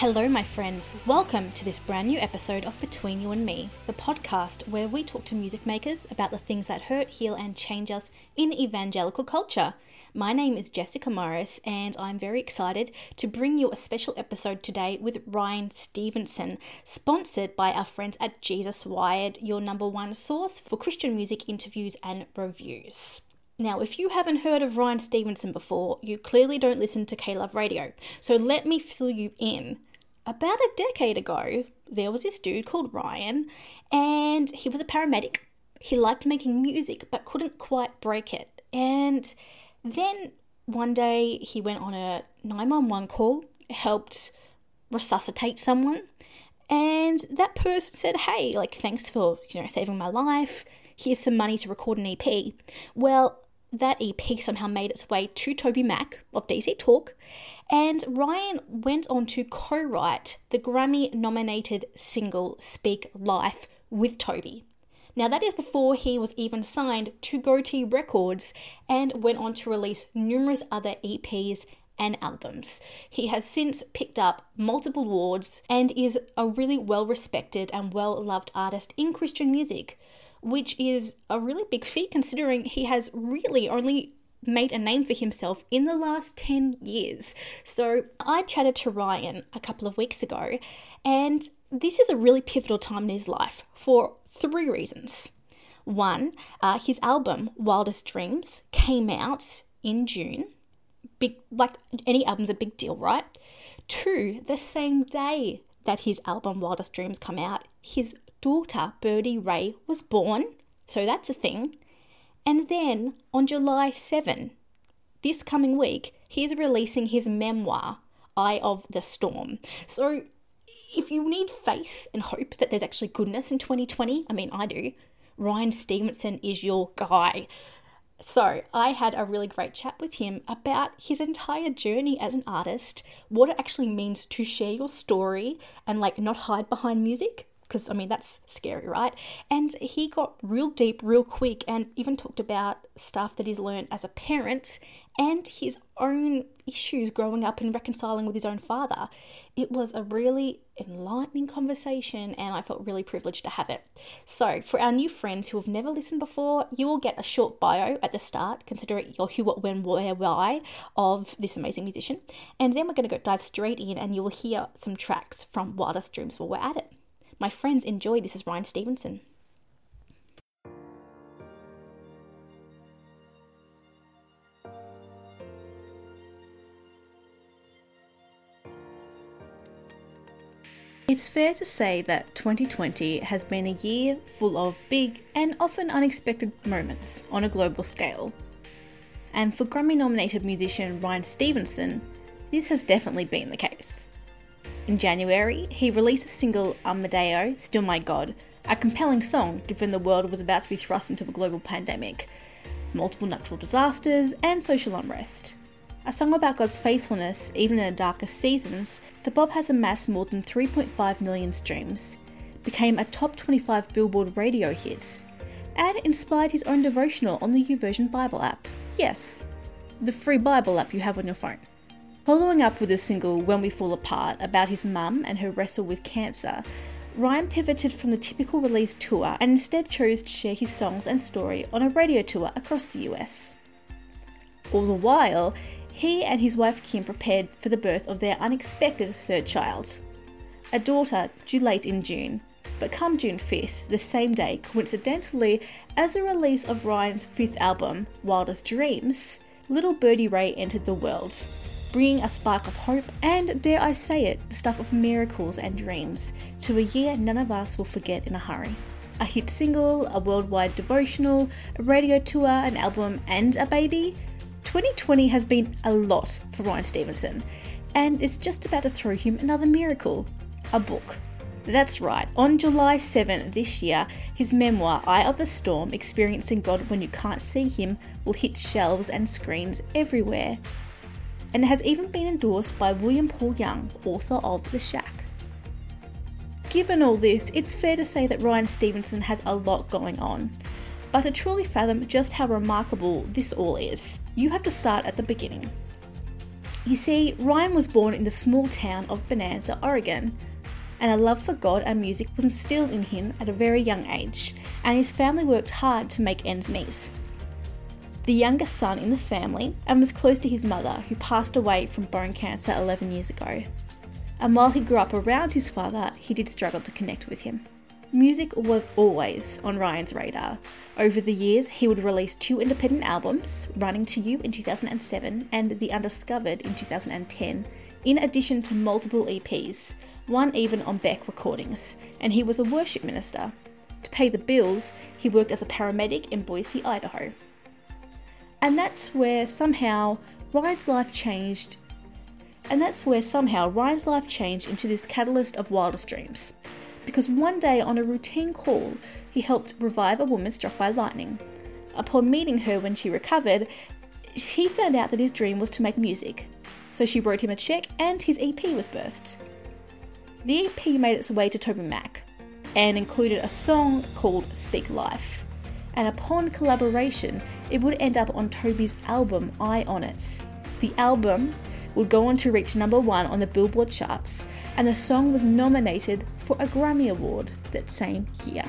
Hello, my friends. Welcome to this brand new episode of Between You and Me, the podcast where we talk to music makers about the things that hurt, heal, and change us in evangelical culture. My name is Jessica Morris, and I'm very excited to bring you a special episode today with Ryan Stevenson, sponsored by our friends at Jesus Wired, your number one source for Christian music interviews and reviews. Now, if you haven't heard of Ryan Stevenson before, you clearly don't listen to K Love Radio. So let me fill you in. About a decade ago, there was this dude called Ryan, and he was a paramedic. He liked making music but couldn't quite break it. And then one day he went on a 911 call, helped resuscitate someone, and that person said, Hey, like, thanks for, you know, saving my life. Here's some money to record an EP. Well, that EP somehow made its way to TobyMac of DC Talk, and Ryan went on to co write the Grammy nominated single Speak Life with Toby. Now, that is before he was even signed to Gotee Records and went on to release numerous other EPs and albums. He has since picked up multiple awards and is a really well respected and well loved artist in Christian music which is a really big feat considering he has really only made a name for himself in the last 10 years. So I chatted to Ryan a couple of weeks ago, and this is a really pivotal time in his life for three reasons. One, uh, his album Wildest Dreams came out in June. Big, like any album's a big deal, right? Two, the same day that his album Wildest Dreams come out, his daughter, Birdie Ray, was born, so that's a thing. And then on July 7, this coming week, he is releasing his memoir, Eye of the Storm. So if you need faith and hope that there's actually goodness in 2020, I mean, I do, Ryan Stevenson is your guy. So, I had a really great chat with him about his entire journey as an artist, what it actually means to share your story and like not hide behind music, because I mean that's scary, right? And he got real deep real quick and even talked about stuff that he's learned as a parent and his own issues growing up and reconciling with his own father. It was a really enlightening conversation and I felt really privileged to have it. So, for our new friends who have never listened before, you will get a short bio at the start, consider it your who, what, when, where, why of this amazing musician. And then we're going to go dive straight in and you will hear some tracks from Wildest Dreams while we're at it. My friends enjoy This is Ryan Stevenson. It's fair to say that 2020 has been a year full of big and often unexpected moments on a global scale. And for Grammy nominated musician Ryan Stevenson, this has definitely been the case. In January, he released a single um, Amadeo, Still My God, a compelling song given the world was about to be thrust into a global pandemic, multiple natural disasters, and social unrest. A song about God's faithfulness, even in the darkest seasons, the Bob has amassed more than 3.5 million streams, became a top 25 Billboard radio hit, and inspired his own devotional on the YouVersion Bible app. Yes, the free Bible app you have on your phone. Following up with the single When We Fall Apart about his mum and her wrestle with cancer, Ryan pivoted from the typical release tour and instead chose to share his songs and story on a radio tour across the US. All the while, he and his wife Kim prepared for the birth of their unexpected third child, a daughter due late in June. But come June 5th, the same day, coincidentally, as the release of Ryan's fifth album, Wildest Dreams, little Birdie Ray entered the world, bringing a spark of hope and, dare I say it, the stuff of miracles and dreams to a year none of us will forget in a hurry. A hit single, a worldwide devotional, a radio tour, an album, and a baby. 2020 has been a lot for Ryan Stevenson, and it's just about to throw him another miracle a book. That's right, on July 7 this year, his memoir, Eye of the Storm Experiencing God When You Can't See Him, will hit shelves and screens everywhere and has even been endorsed by William Paul Young, author of The Shack. Given all this, it's fair to say that Ryan Stevenson has a lot going on. But to truly fathom just how remarkable this all is, you have to start at the beginning. You see, Ryan was born in the small town of Bonanza, Oregon, and a love for God and music was instilled in him at a very young age, and his family worked hard to make ends meet. The youngest son in the family, and was close to his mother, who passed away from bone cancer 11 years ago. And while he grew up around his father, he did struggle to connect with him. Music was always on Ryan's radar. Over the years, he would release two independent albums, Running to You in 2007 and The Undiscovered in 2010, in addition to multiple EPs, one even on BEC Recordings, and he was a worship minister. To pay the bills, he worked as a paramedic in Boise, Idaho. And that's where somehow Ryan's life changed. And that's where somehow Ryan's life changed into this catalyst of wildest dreams. Because one day on a routine call, he helped revive a woman struck by lightning. Upon meeting her when she recovered, he found out that his dream was to make music. So she wrote him a check and his EP was birthed. The EP made its way to Toby Mac and included a song called Speak Life. And upon collaboration, it would end up on Toby's album Eye on It. The album would go on to reach number one on the Billboard charts, and the song was nominated for a Grammy Award that same year.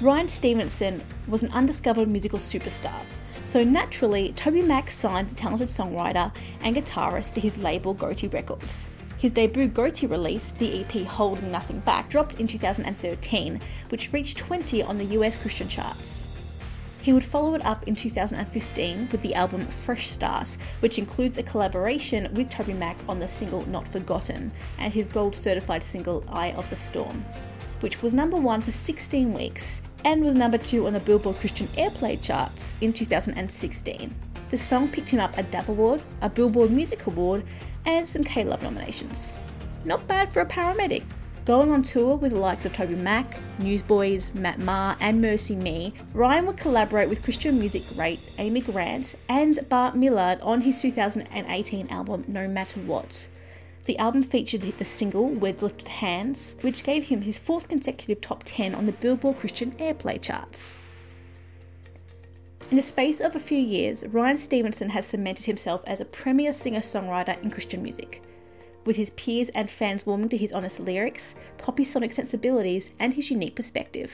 Ryan Stevenson was an undiscovered musical superstar, so naturally, TobyMac signed the talented songwriter and guitarist to his label Gotee Records. His debut Gotee release, the EP Holding Nothing Back, dropped in 2013, which reached 20 on the US Christian charts. He would follow it up in 2015 with the album Fresh Start, which includes a collaboration with TobyMac on the single Not Forgotten and his gold certified single Eye of the Storm, which was number one for 16 weeks and was number two on the Billboard Christian Airplay charts in 2016. The song picked him up a Dove Award, a Billboard Music Award, and some K-Love nominations. Not bad for a paramedic. Going on tour with the likes of TobyMac, Newsboys, Matt Maher, and MercyMe, Ryan would collaborate with Christian music great Amy Grant and Bart Millard on his 2018 album No Matter What. The album featured the single With Lifted Hands, which gave him his fourth consecutive top 10 on the Billboard Christian Airplay charts. In the space of a few years, Ryan Stevenson has cemented himself as a premier singer songwriter in Christian music, with his peers and fans warming to his honest lyrics, poppy sonic sensibilities, and his unique perspective.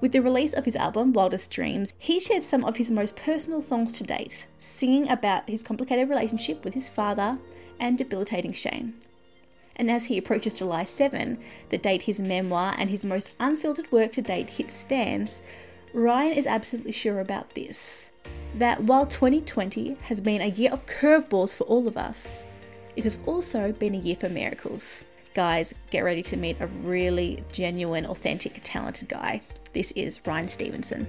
With the release of his album, Wildest Dreams, he shared some of his most personal songs to date, singing about his complicated relationship with his father and debilitating shame. And as he approaches July 7, the date his memoir and his most unfiltered work to date hit stands, Ryan is absolutely sure about this that while 2020 has been a year of curveballs for all of us, it has also been a year for miracles. Guys, get ready to meet a really genuine, authentic, talented guy. This is Ryan Stevenson.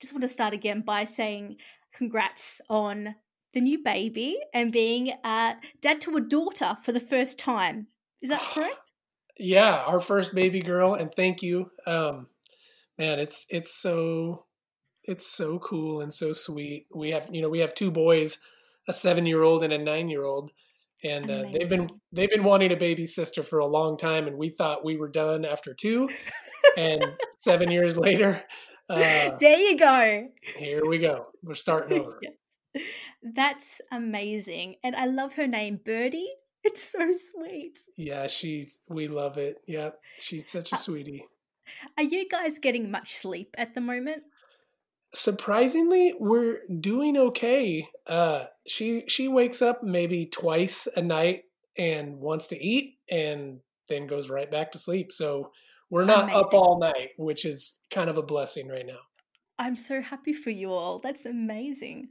Just want to start again by saying congrats on the new baby and being uh, dad to a daughter for the first time. Is that correct? yeah, our first baby girl, and thank you. Um, man, it's it's so it's so cool and so sweet. We have you know we have two boys, a seven year old and a nine year old, and uh, they've been they've been wanting a baby sister for a long time, and we thought we were done after two, and seven years later. Uh, there you go. Here we go. We're starting over. yes. That's amazing. And I love her name, Birdie. It's so sweet. Yeah, she's we love it. Yep. She's such a uh, sweetie. Are you guys getting much sleep at the moment? Surprisingly, we're doing okay. Uh, she she wakes up maybe twice a night and wants to eat, and then goes right back to sleep. So we're not Amazing. up all night, which is kind of a blessing right now. I'm so happy for you all. That's amazing.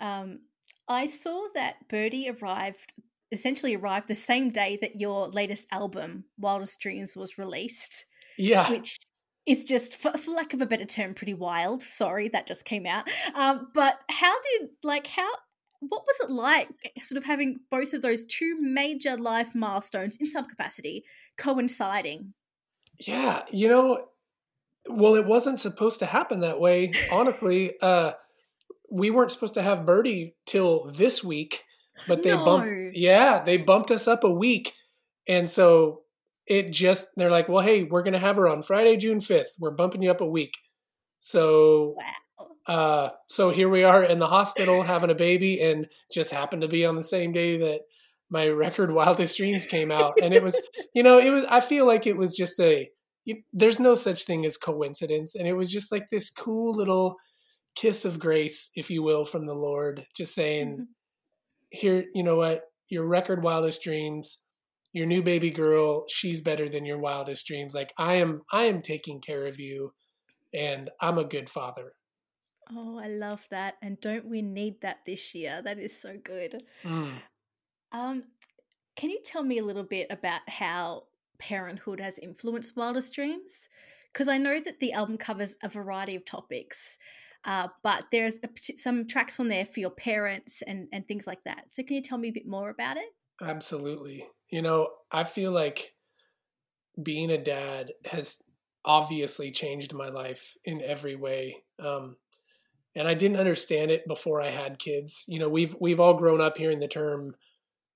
Um, I saw that Birdie arrived essentially arrived the same day that your latest album, Wildest Dreams, was released. Yeah. Which is just, for, for, lack of a better term, pretty wild. Sorry, that just came out. Um, but how did, like, how, what was it like sort of having both of those two major life milestones in some capacity coinciding? Yeah, you know, well, it wasn't supposed to happen that way. Honestly, uh, we weren't supposed to have Birdie till this week, but they no. bumped. Yeah, they bumped us up a week, and so it just they're like, well, hey, we're gonna have her on Friday, June fifth. We're bumping you up a week. So uh, so here we are in the hospital having a baby, and just happened to be on the same day that my record Wildest Dreams came out, and it was, you know, it was. I feel like it was just a. You, there's no such thing as coincidence, and it was just like this cool little kiss of grace, if you will, from the Lord, just saying, mm-hmm. "Here, you know what? Your record Wildest Dreams." Your new baby girl she's better than your wildest dreams like i am i am taking care of you and i'm a good father Oh, I love that. And don't we need that this year? That is so good. Mm. Um, can you tell me a little bit about how parenthood has influenced Wildest Dreams? Because I know that the album covers a variety of topics, uh, but there's a, some tracks on there for your parents and, and things like that. So can you tell me a bit more about it? Absolutely. You know, I feel like being a dad has obviously changed my life in every way. Um, and I didn't understand it before I had kids. You know, we've we've all grown up hearing the term,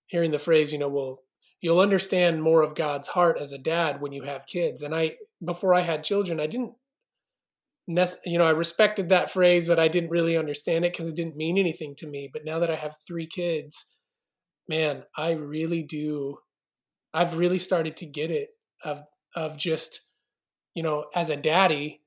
hearing the phrase, you know, well, you'll understand more of God's heart as a dad when you have kids. And I before I had children, I didn't you know, I respected that phrase, but I didn't really understand it because it didn't mean anything to me. But now that I have three kids, man, I really do. I've really started to get it of of just, you know, as a daddy,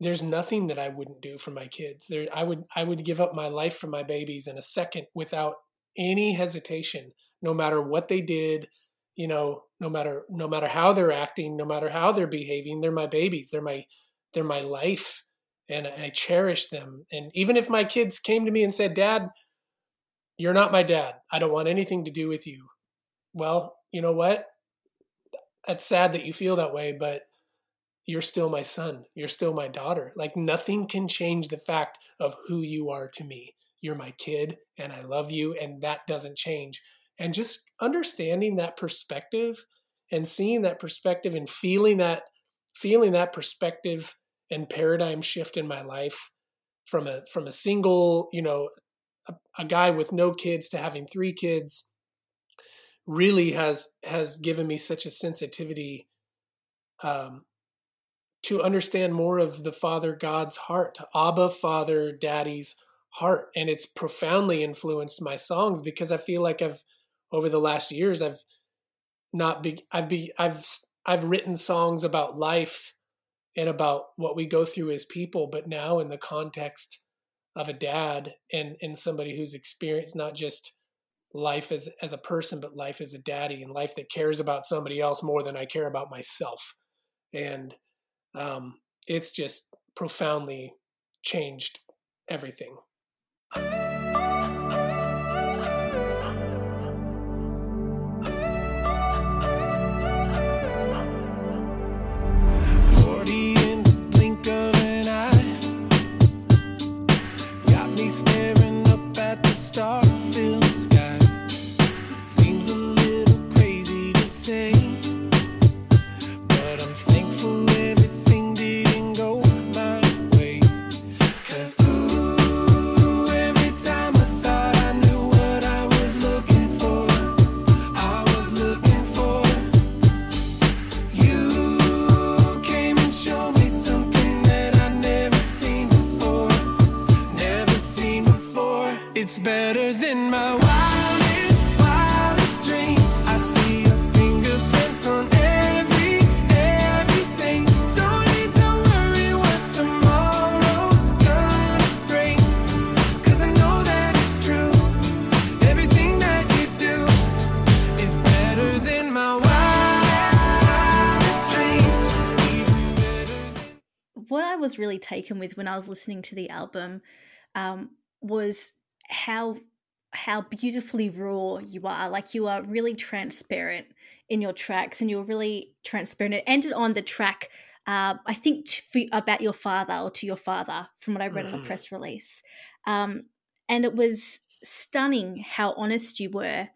there's nothing that I wouldn't do for my kids. There, I would I would give up my life for my babies in a second without any hesitation, no matter what they did, you know, no matter no matter how they're acting, no matter how they're behaving. They're my babies. They're my they're my life, and I cherish them. And even if my kids came to me and said, "Dad, you're not my dad. I don't want anything to do with you," well, you know what? It's sad that you feel that way, but you're still my son. You're still my daughter. Like nothing can change the fact of who you are to me. You're my kid and I love you and that doesn't change. And just understanding that perspective and seeing that perspective and feeling that feeling that perspective and paradigm shift in my life from a from a single, you know, a, a guy with no kids to having three kids really has has given me such a sensitivity um, to understand more of the Father God's heart, Abba, Father, Daddy's heart. And it's profoundly influenced my songs because I feel like I've, over the last years, I've not be, I've be, I've, I've written songs about life and about what we go through as people, but now in the context of a dad and, and somebody who's experienced not just life as, as a person, but life as a daddy and life that cares about somebody else more than I care about myself. And um, it's just profoundly changed everything. Really taken with when I was listening to the album um, was how how beautifully raw you are. Like you are really transparent in your tracks, and you're really transparent. It ended on the track. Uh, I think to, about your father or to your father, from what I read mm-hmm. in the press release, um, and it was stunning how honest you were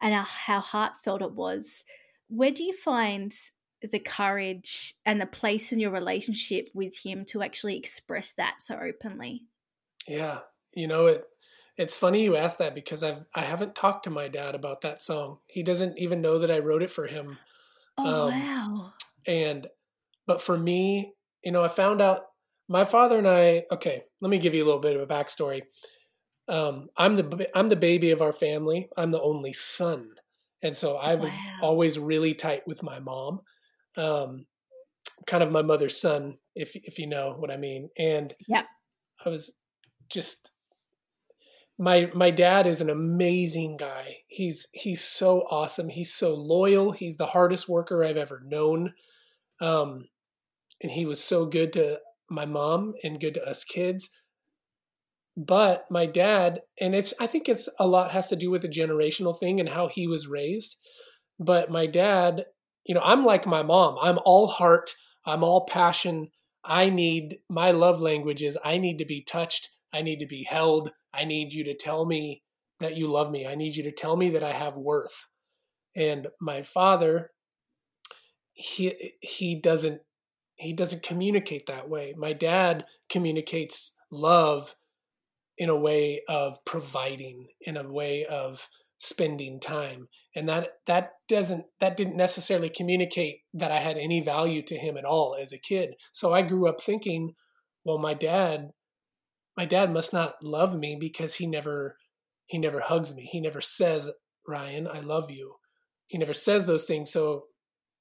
and how, how heartfelt it was. Where do you find the courage and the place in your relationship with him to actually express that so openly. Yeah, you know it. It's funny you asked that because I've I haven't talked to my dad about that song. He doesn't even know that I wrote it for him. Oh um, wow! And but for me, you know, I found out my father and I. Okay, let me give you a little bit of a backstory. Um, I'm the I'm the baby of our family. I'm the only son, and so I was wow. always really tight with my mom. Um, kind of my mother's son, if if you know what I mean. And yeah, I was just my my dad is an amazing guy. He's he's so awesome. He's so loyal. He's the hardest worker I've ever known. Um, and he was so good to my mom and good to us kids. But my dad, and it's I think it's a lot has to do with the generational thing and how he was raised. But my dad, you know, I'm like my mom. I'm all heart. I'm all passion. I need my love language is I need to be touched. I need to be held. I need you to tell me that you love me. I need you to tell me that I have worth. And my father, he he doesn't he doesn't communicate that way. My dad communicates love in a way of providing, in a way of spending time. And that that doesn't that didn't necessarily communicate that i had any value to him at all as a kid. So i grew up thinking well my dad my dad must not love me because he never he never hugs me. He never says ryan i love you. He never says those things. So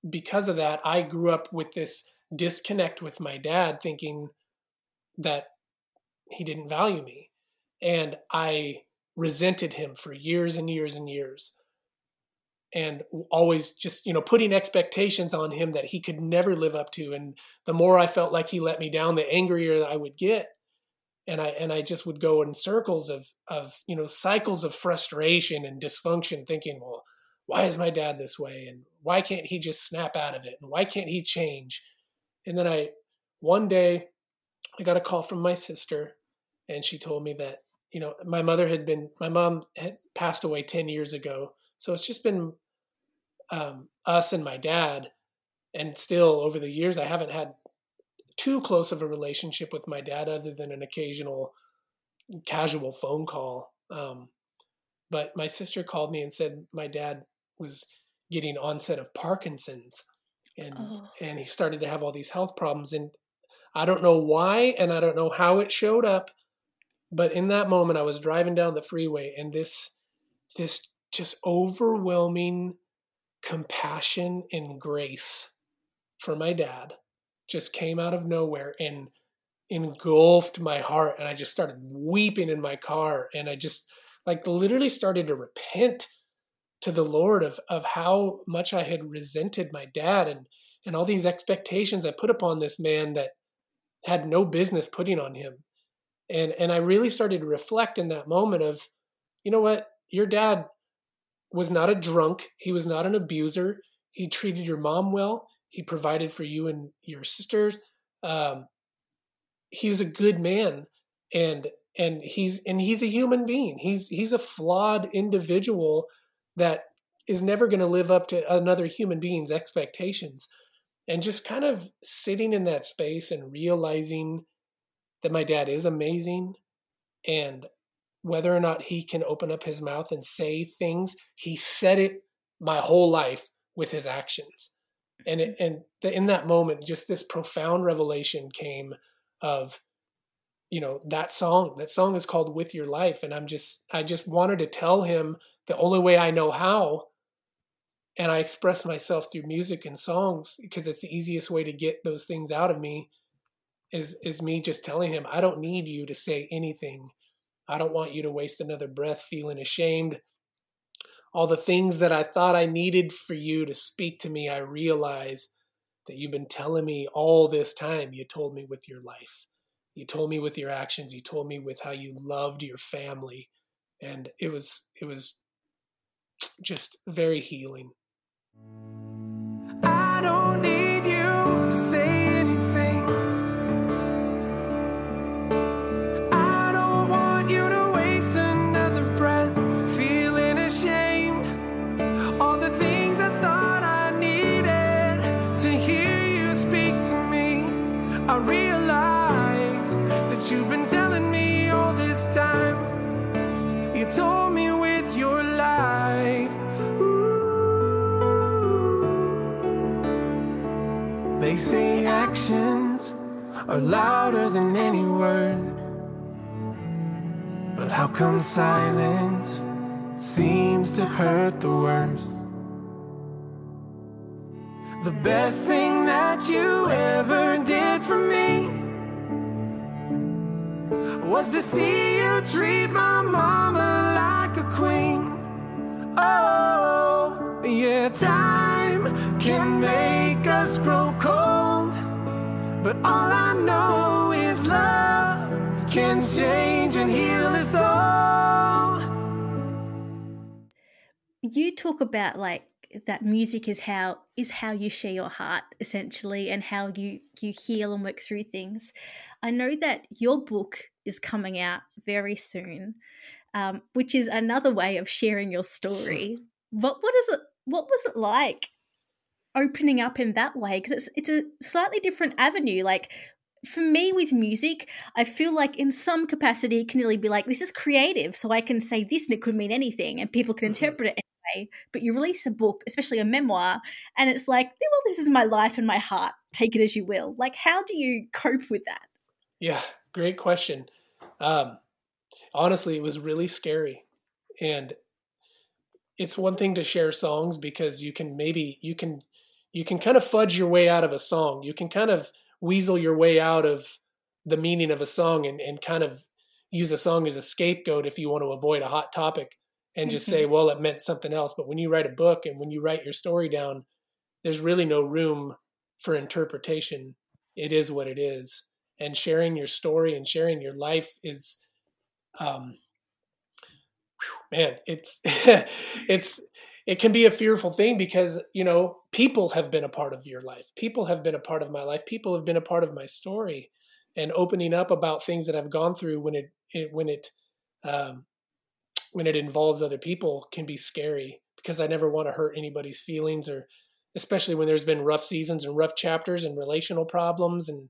because of that i grew up with this disconnect with my dad thinking that he didn't value me. And i resented him for years and years and years. And always just you know putting expectations on him that he could never live up to. And the more i felt like he let me down the angrier i would get. And i and i just would go in circles of of you know cycles of frustration and dysfunction thinking well why is my dad this way? And why can't he just snap out of it? And why can't he change? And then i one day i got a call from my sister and she told me that you know, my mother had been, my mom had passed away 10 years ago. So it's just been um, us and my dad. And still over the years, I haven't had too close of a relationship with my dad other than an occasional casual phone call. Um, but my sister called me and said my dad was getting onset of Parkinson's and oh. and he started to have all these health problems and I don't know why and I don't know how it showed up but in that moment, I was driving down the freeway, and this this just overwhelming compassion and grace for my dad just came out of nowhere and engulfed my heart. And I just started weeping in my car. And I just like literally started to repent to the Lord of of how much I had resented my dad and and all these expectations I put upon this man that had no business putting on him and and i really started to reflect in that moment of you know what? Your dad was not a drunk. He was not an abuser. He treated your mom well. He provided for you and your sisters. Um, he was a good man. And and he's and he's a human being. He's he's a flawed individual that is never going to live up to another human being's expectations. And just kind of sitting in that space and realizing that my dad is amazing and whether or not he can open up his mouth and say things, he said it my whole life with his actions. And it, and the, in that moment, just this profound revelation came of, you know, that song. That song is called "With Your Life," and I'm just I just wanted to tell him the only way I know how, and I express myself through music and songs because it's the easiest way to get those things out of me is is me just telling him I don't need you to say anything. I don't want you to waste another breath feeling ashamed. All the things that I thought I needed for you to speak to me, I realize that you've been telling me all this time. You told me with your life. You told me with your actions. You told me with how you loved your family. And it was it was just very healing. I don't need say actions are louder than any word. But how come silence seems to hurt the worst? The best thing that you ever did for me was to see you treat my mama like a queen. Oh, yeah, time can make us grow You talk about like that music is how is how you share your heart essentially and how you you heal and work through things. I know that your book is coming out very soon um, which is another way of sharing your story. What what is it what was it like opening up in that way? Because it's it's a slightly different avenue. Like for me with music i feel like in some capacity it can really be like this is creative so i can say this and it could mean anything and people can mm-hmm. interpret it anyway but you release a book especially a memoir and it's like well this is my life and my heart. Take it as you will. Like how do you cope with that? Yeah great question. Um honestly it was really scary and it's one thing to share songs because you can maybe you can you can kind of fudge your way out of a song. You can kind of weasel your way out of the meaning of a song and, and kind of use a song as a scapegoat if you want to avoid a hot topic and just mm-hmm. say well it meant something else. But when you write a book and when you write your story down there's really no room for interpretation. It is what it is. And sharing your story and sharing your life is um man, it's it's it can be a fearful thing because you know people have been a part of your life. People have been a part of my life. People have been a part of my story. And opening up about things that i've gone through when it, it when it um, when it involves other people can be scary because i never want to hurt anybody's feelings or especially when there's been rough seasons and rough chapters and relational problems and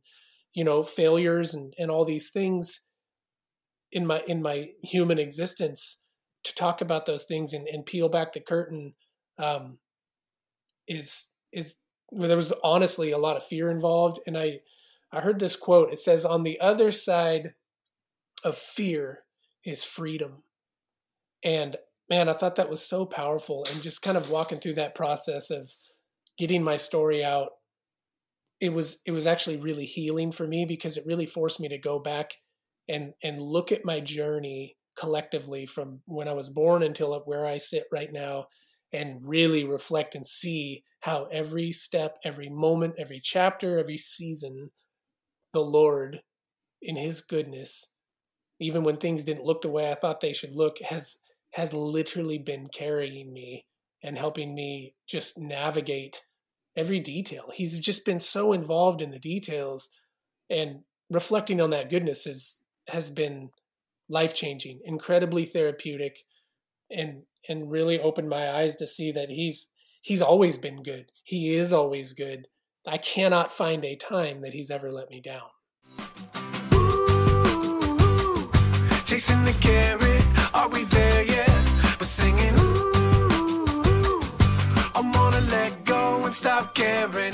you know failures and and all these things in my in my human existence to talk about those things and, and peel back the curtain um, is is well, there was honestly a lot of fear involved. And i i heard this quote it says on the other side of fear is freedom and man i thought that was so powerful and just kind of walking through that process of getting my story out it was it was actually really healing for me because it really forced me to go back and and look at my journey collectively from when I was born until where I sit right now and really reflect and see how every step, every moment, every chapter, every season, the Lord, in His goodness, even when things didn't look the way I thought they should look, has has literally been carrying me and helping me just navigate every detail. He's just been so involved in the details and reflecting on that goodness is has been life changing, incredibly therapeutic, and and really opened my eyes to see that he's he's always been good. He is always good. I cannot find a time that he's ever let me down. Ooh, chasing the carrot, are we there But singing, ooh, I'm gonna let go and stop caring.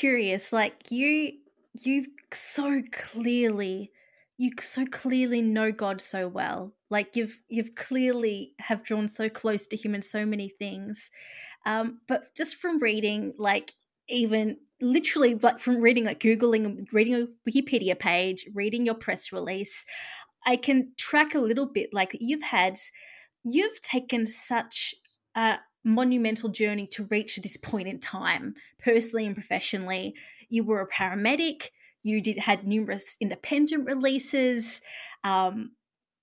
Curious like you you so clearly you so clearly know God so well. Like you've you've clearly have drawn so close to him in so many things. Um but just from reading like even literally like from reading like googling reading a wikipedia page reading your press release i can track a little bit like you've had you've taken such a monumental journey to reach this point in time, personally and professionally. You were a paramedic. You did had numerous independent releases. Um,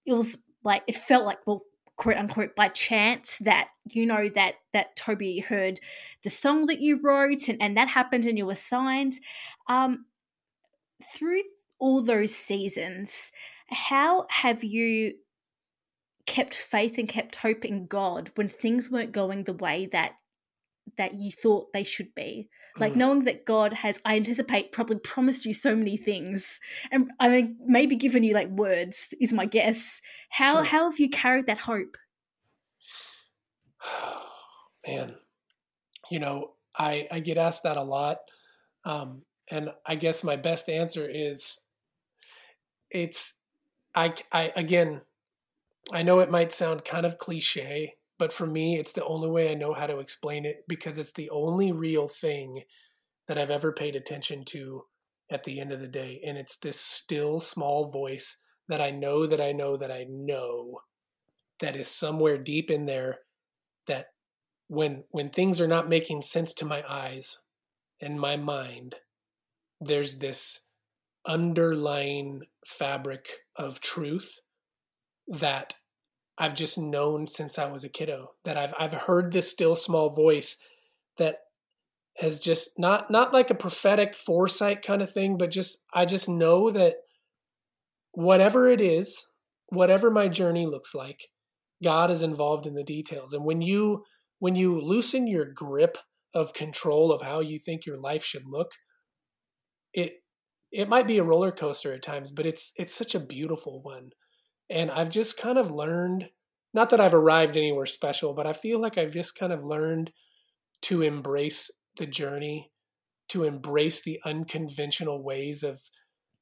it was like it felt like well, quote unquote, by chance that you know that that Toby heard the song that you wrote, and, and that happened, and you were signed. Um, through all those seasons, how have you kept faith and kept hope in God when things weren't going the way that that you thought they should be? Like Mm. knowing that God has, I anticipate, probably promised you so many things, and I mean, maybe given you like words is my guess. How Sure. how have you carried that hope? Man, you know, I I get asked that a lot, um, and I guess my best answer is, it's, I I again, I know it might sound kind of cliche, but for me, it's the only way I know how to explain it because it's the only real thing that I've ever paid attention to at the end of the day, and it's this still small voice that I know that I know that I know that is somewhere deep in there that when when things are not making sense to my eyes and my mind there's this underlying fabric of truth that I've just known since I was a kiddo that I've I've heard this still small voice that has just not not like a prophetic foresight kind of thing but just I just know that whatever it is whatever my journey looks like God is involved in the details. And when you when you loosen your grip of control of how you think your life should look it it might be a roller coaster at times but it's it's such a beautiful one and i've just kind of learned not that i've arrived anywhere special but i feel like i've just kind of learned to embrace the journey to embrace the unconventional ways of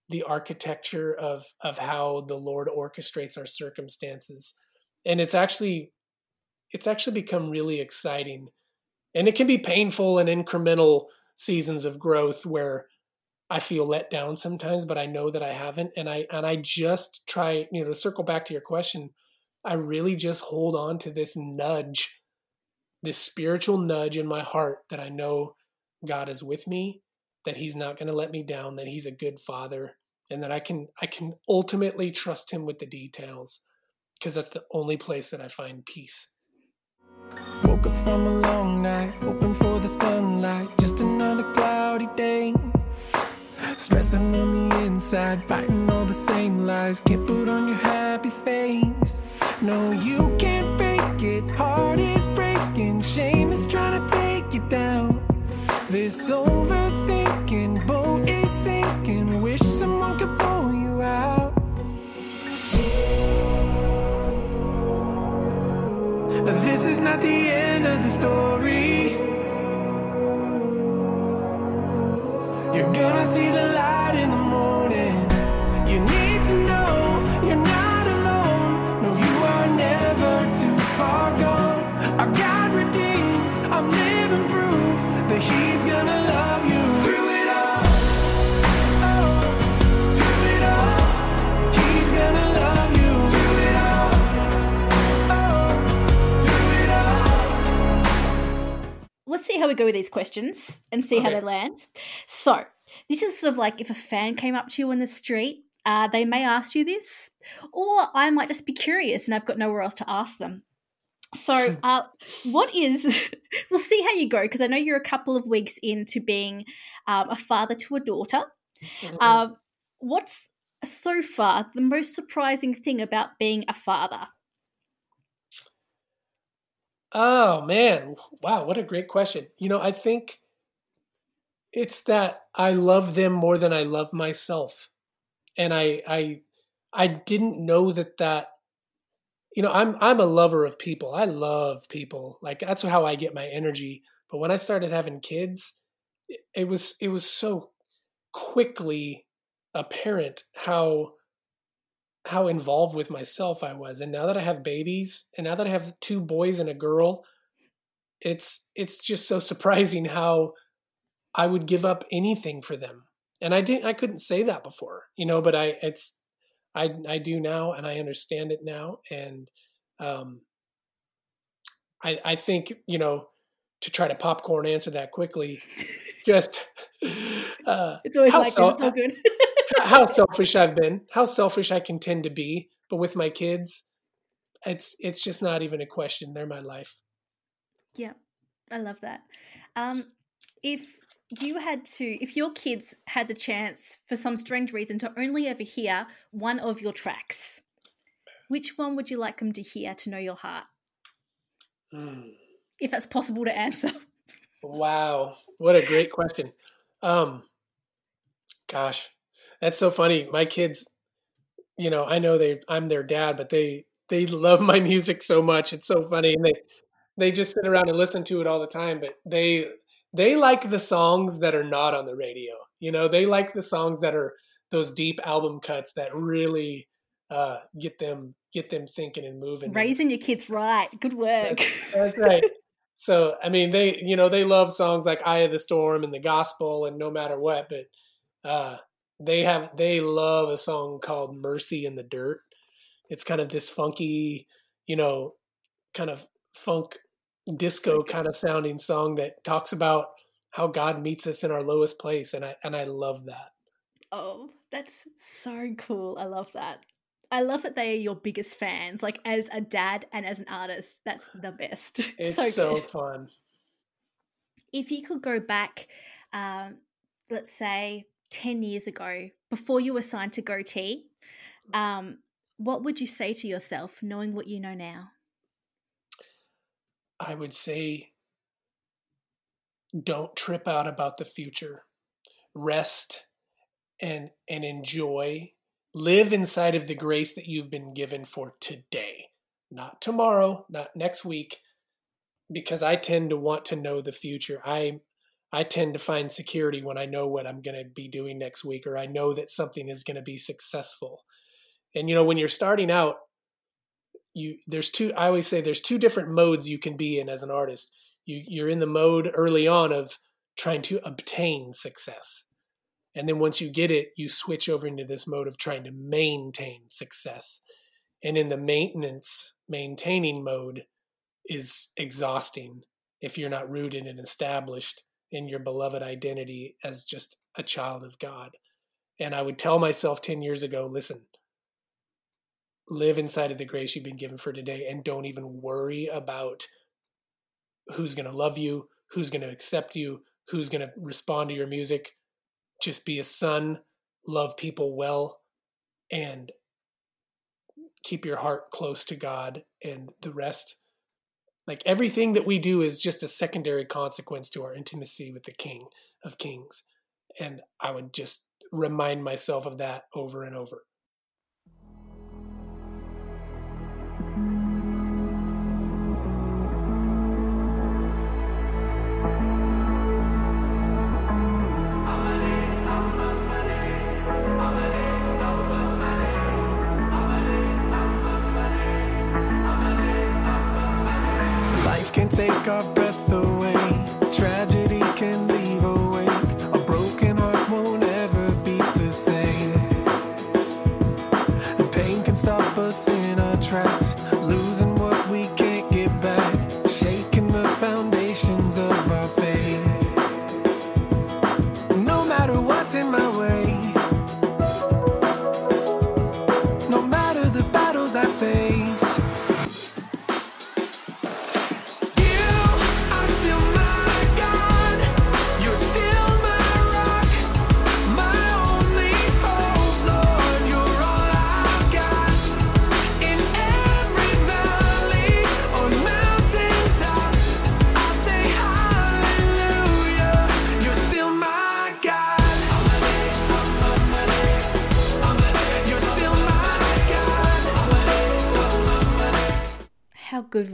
the architecture of of how the lord orchestrates our circumstances. And it's actually it's actually become really exciting. And it can be painful and incremental seasons of growth where I feel let down sometimes, but I know that I haven't. And I and I just try, you know, to circle back to your question, I really just hold on to this nudge, this spiritual nudge in my heart that I know God is with me, that He's not going to let me down, that He's a good Father, and that I can I can ultimately trust Him with the details, because that's the only place that I find peace. Woke up from a long night, hoping for the sunlight. Just another cloudy day. Stressing on the inside, fighting all the same lies. Can't put on your happy face. No, you can't fake it. Heart is breaking. Shame is trying to take you down. This overthinking boat is sinking. Wish someone could pull you out. This is not the end of the story. You're gonna see the light in the morning. You need to know you're not alone. No, you are never too far gone. Our God redeems. I'm living proof that He's gonna love you through it all. Oh, through it all. He's gonna love you through it all. Oh, through it all. let's see how we go with these questions and see how they land. So, this is sort of like if a fan came up to you in the street, uh, they may ask you this, or I might just be curious and I've got nowhere else to ask them. So, uh, what is, we'll see how you go because I know you're a couple of weeks into being um, a father to a daughter. Um, what's so far the most surprising thing about being a father? Oh man, wow, what a great question. You know, I think it's that I love them more than I love myself. And I I I didn't know that that you know, I'm I'm a lover of people. I love people. Like that's how I get my energy. But when I started having kids, it, was it was so quickly apparent how how involved with myself I was. And now that I have babies, and now that I have two boys and a girl, it's it's just so surprising how I would give up anything for them. And I didn't I couldn't say that before, you know, but I it's I I do now and I understand it now and um I I think, you know, to try to popcorn answer that quickly, just uh It's always How like so- this, it's all good. how selfish I've been, how selfish I can tend to be, but with my kids, it's it's just not even a question. They're my life. Yeah, I love that. Um, if you had to, if your kids had the chance for some strange reason to only ever hear one of your tracks, which one would you like them to hear to know your heart? Hmm. If that's possible to answer. Wow, what a great question. Um, gosh, that's so funny. My kids, you know, I know they, I'm their dad, but they they love my music so much. It's so funny, and they they just sit around and listen to it all the time. But they they like the songs that are not on the radio. You know, they like the songs that are those deep album cuts that really uh, get them get them thinking and moving. Raising your kids right. Good work. That's, that's right. So I mean, they you know they love songs like "Eye of the Storm" and "The Gospel" and "No Matter What," but uh, they have they love a song called "Mercy in the Dirt." It's kind of this funky, you know, kind of funk disco kind of sounding song that talks about how God meets us in our lowest place, and I and I love that. Oh, that's so cool. I love that. I love that they are your biggest fans. Like as a dad and as an artist, that's the best. It's so, so fun. If you could go back, um, let's say ten years ago, before you were signed to Gotee, um, what would you say to yourself, knowing what you know now? I would say, don't trip out about the future. Rest and and enjoy live inside of the grace that you've been given for today, not tomorrow, not next week, because I tend to want to know the future. I I tend to find security when I know what I'm going to be doing next week or I know that something is going to be successful. And you know, when you're starting out, you there's two I always say there's two different modes you can be in as an artist. You you're in the mode early on of trying to obtain success. And then once you get it, you switch over into this mode of trying to maintain success. And in the maintenance, maintaining mode is exhausting if you're not rooted and established in your beloved identity as just a child of God. And I would tell myself 10 years ago listen, live inside of the grace you've been given for today and don't even worry about who's going to love you, who's going to accept you, who's going to respond to your music just be a son, love people well, and keep your heart close to God and the rest. Like everything that we do is just a secondary consequence to our intimacy with the King of Kings. And I would just remind myself of that over and over. Can take our breath away.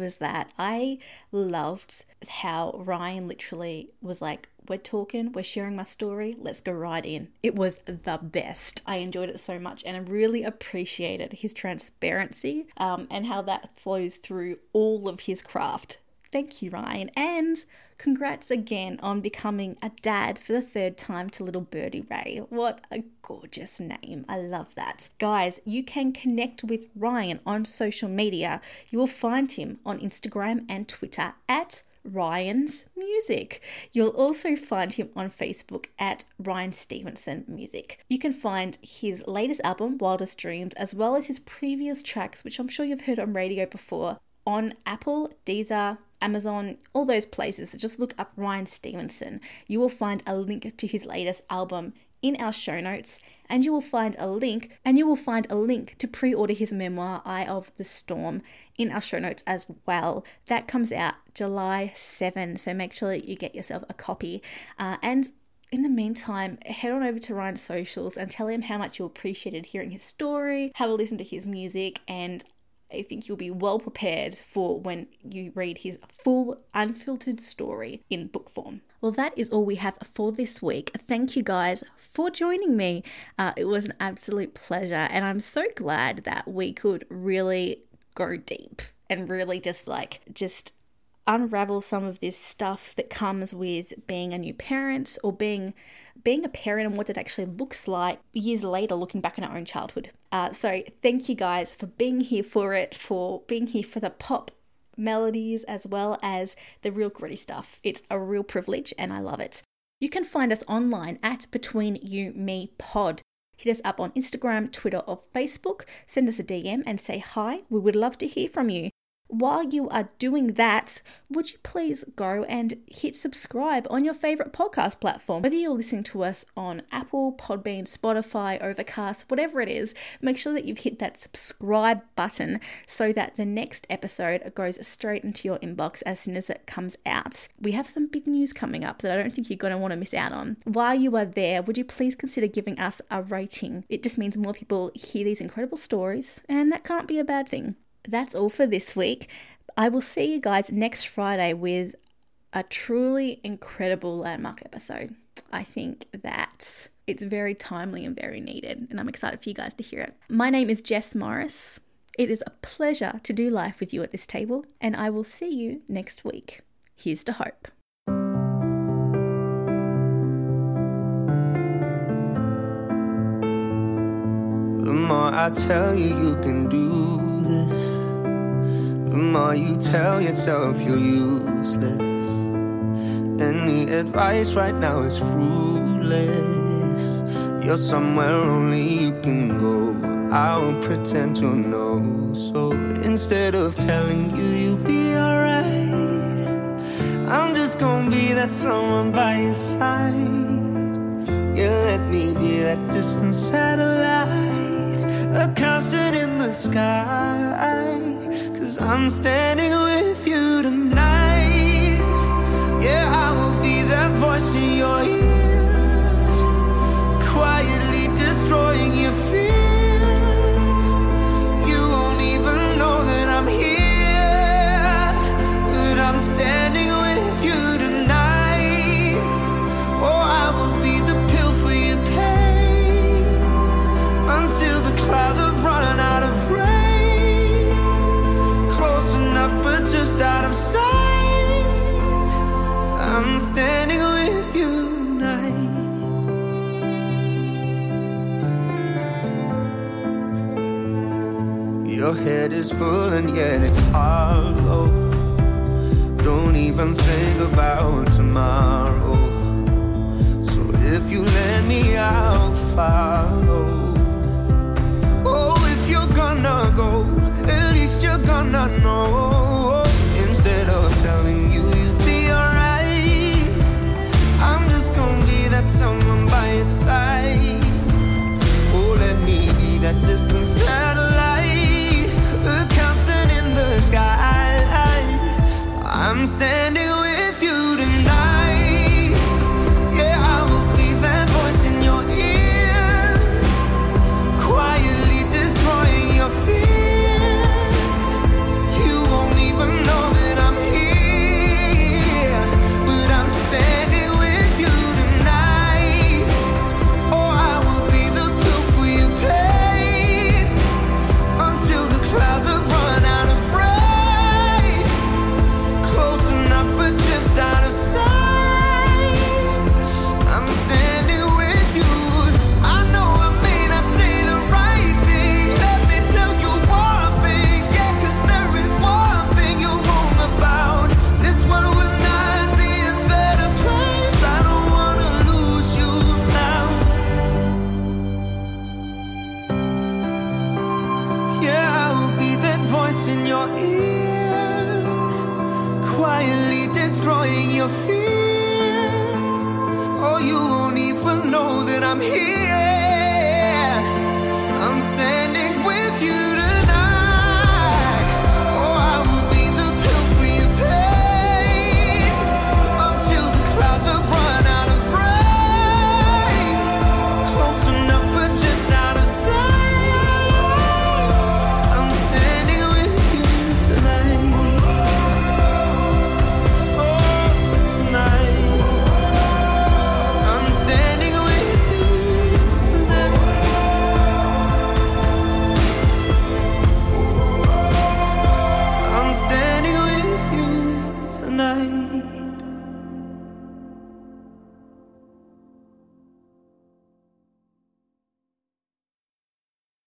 Was that? I loved how Ryan literally was like, We're talking, we're sharing my story, let's go right in. It was the best. I enjoyed it so much and I really appreciated his transparency um, and how that flows through all of his craft. Thank you, Ryan. And Congrats again on becoming a dad for the third time to little Birdie Ray. What a gorgeous name. I love that. Guys, you can connect with Ryan on social media. You will find him on Instagram and Twitter at Ryan's Music. You'll also find him on Facebook at Ryan Stevenson Music. You can find his latest album, Wildest Dreams, as well as his previous tracks, which I'm sure you've heard on radio before, on Apple, Deezer, Amazon, all those places. Just look up Ryan Stevenson. You will find a link to his latest album in our show notes and you will find a link and you will find a link to pre-order his memoir Eye of the Storm in our show notes as well. That comes out July 7, so make sure that you get yourself a copy. Uh, and in the meantime, head on over to Ryan's socials and tell him how much you appreciated hearing his story, have a listen to his music, and I think you'll be well prepared for when you read his full, unfiltered story in book form. Well, that is all we have for this week. Thank you guys for joining me. Uh, it was an absolute pleasure, and I'm so glad that we could really go deep and really just like, just unravel some of this stuff that comes with being a new parent or being being a parent and what it actually looks like years later looking back on our own childhood. Uh, so thank you guys for being here for it, for being here for the pop melodies as well as the real gritty stuff. It's a real privilege and I love it. You can find us online at Between You Me Pod. Hit us up on Instagram, Twitter, or Facebook. Send us a DM and say hi. We would love to hear from you while you are doing that, would you please go and hit subscribe on your favorite podcast platform? Whether you're listening to us on Apple, Podbean, Spotify, Overcast, whatever it is, make sure that you've hit that subscribe button so that the next episode goes straight into your inbox as soon as it comes out. We have some big news coming up that I don't think you're going to want to miss out on. While you are there, would you please consider giving us a rating? It just means more people hear these incredible stories, and that can't be a bad thing that's all for this week. I will see you guys next Friday with a truly incredible landmark episode. I think that it's very timely and very needed, and I'm excited for you guys to hear it. My name is Jess Morris. It is a pleasure to do life with you at this table, and I will see you next week. Here's to hope. More I tell you, you can do this the more you tell yourself you're useless. Any advice right now is fruitless. You're somewhere only you can go. I won't pretend to know. So instead of telling you you'll be alright, I'm just gonna be that someone by your side. Yeah, let me be that distant satellite, a constant in the sky. Cause I'm standing with you tonight. Yeah, I will be that voice in your ear, quietly destroying your fear. Your head is full and yet it's hollow. Don't even think about tomorrow. So if you let me, I'll follow. Oh, if you're gonna go, at least you're gonna know.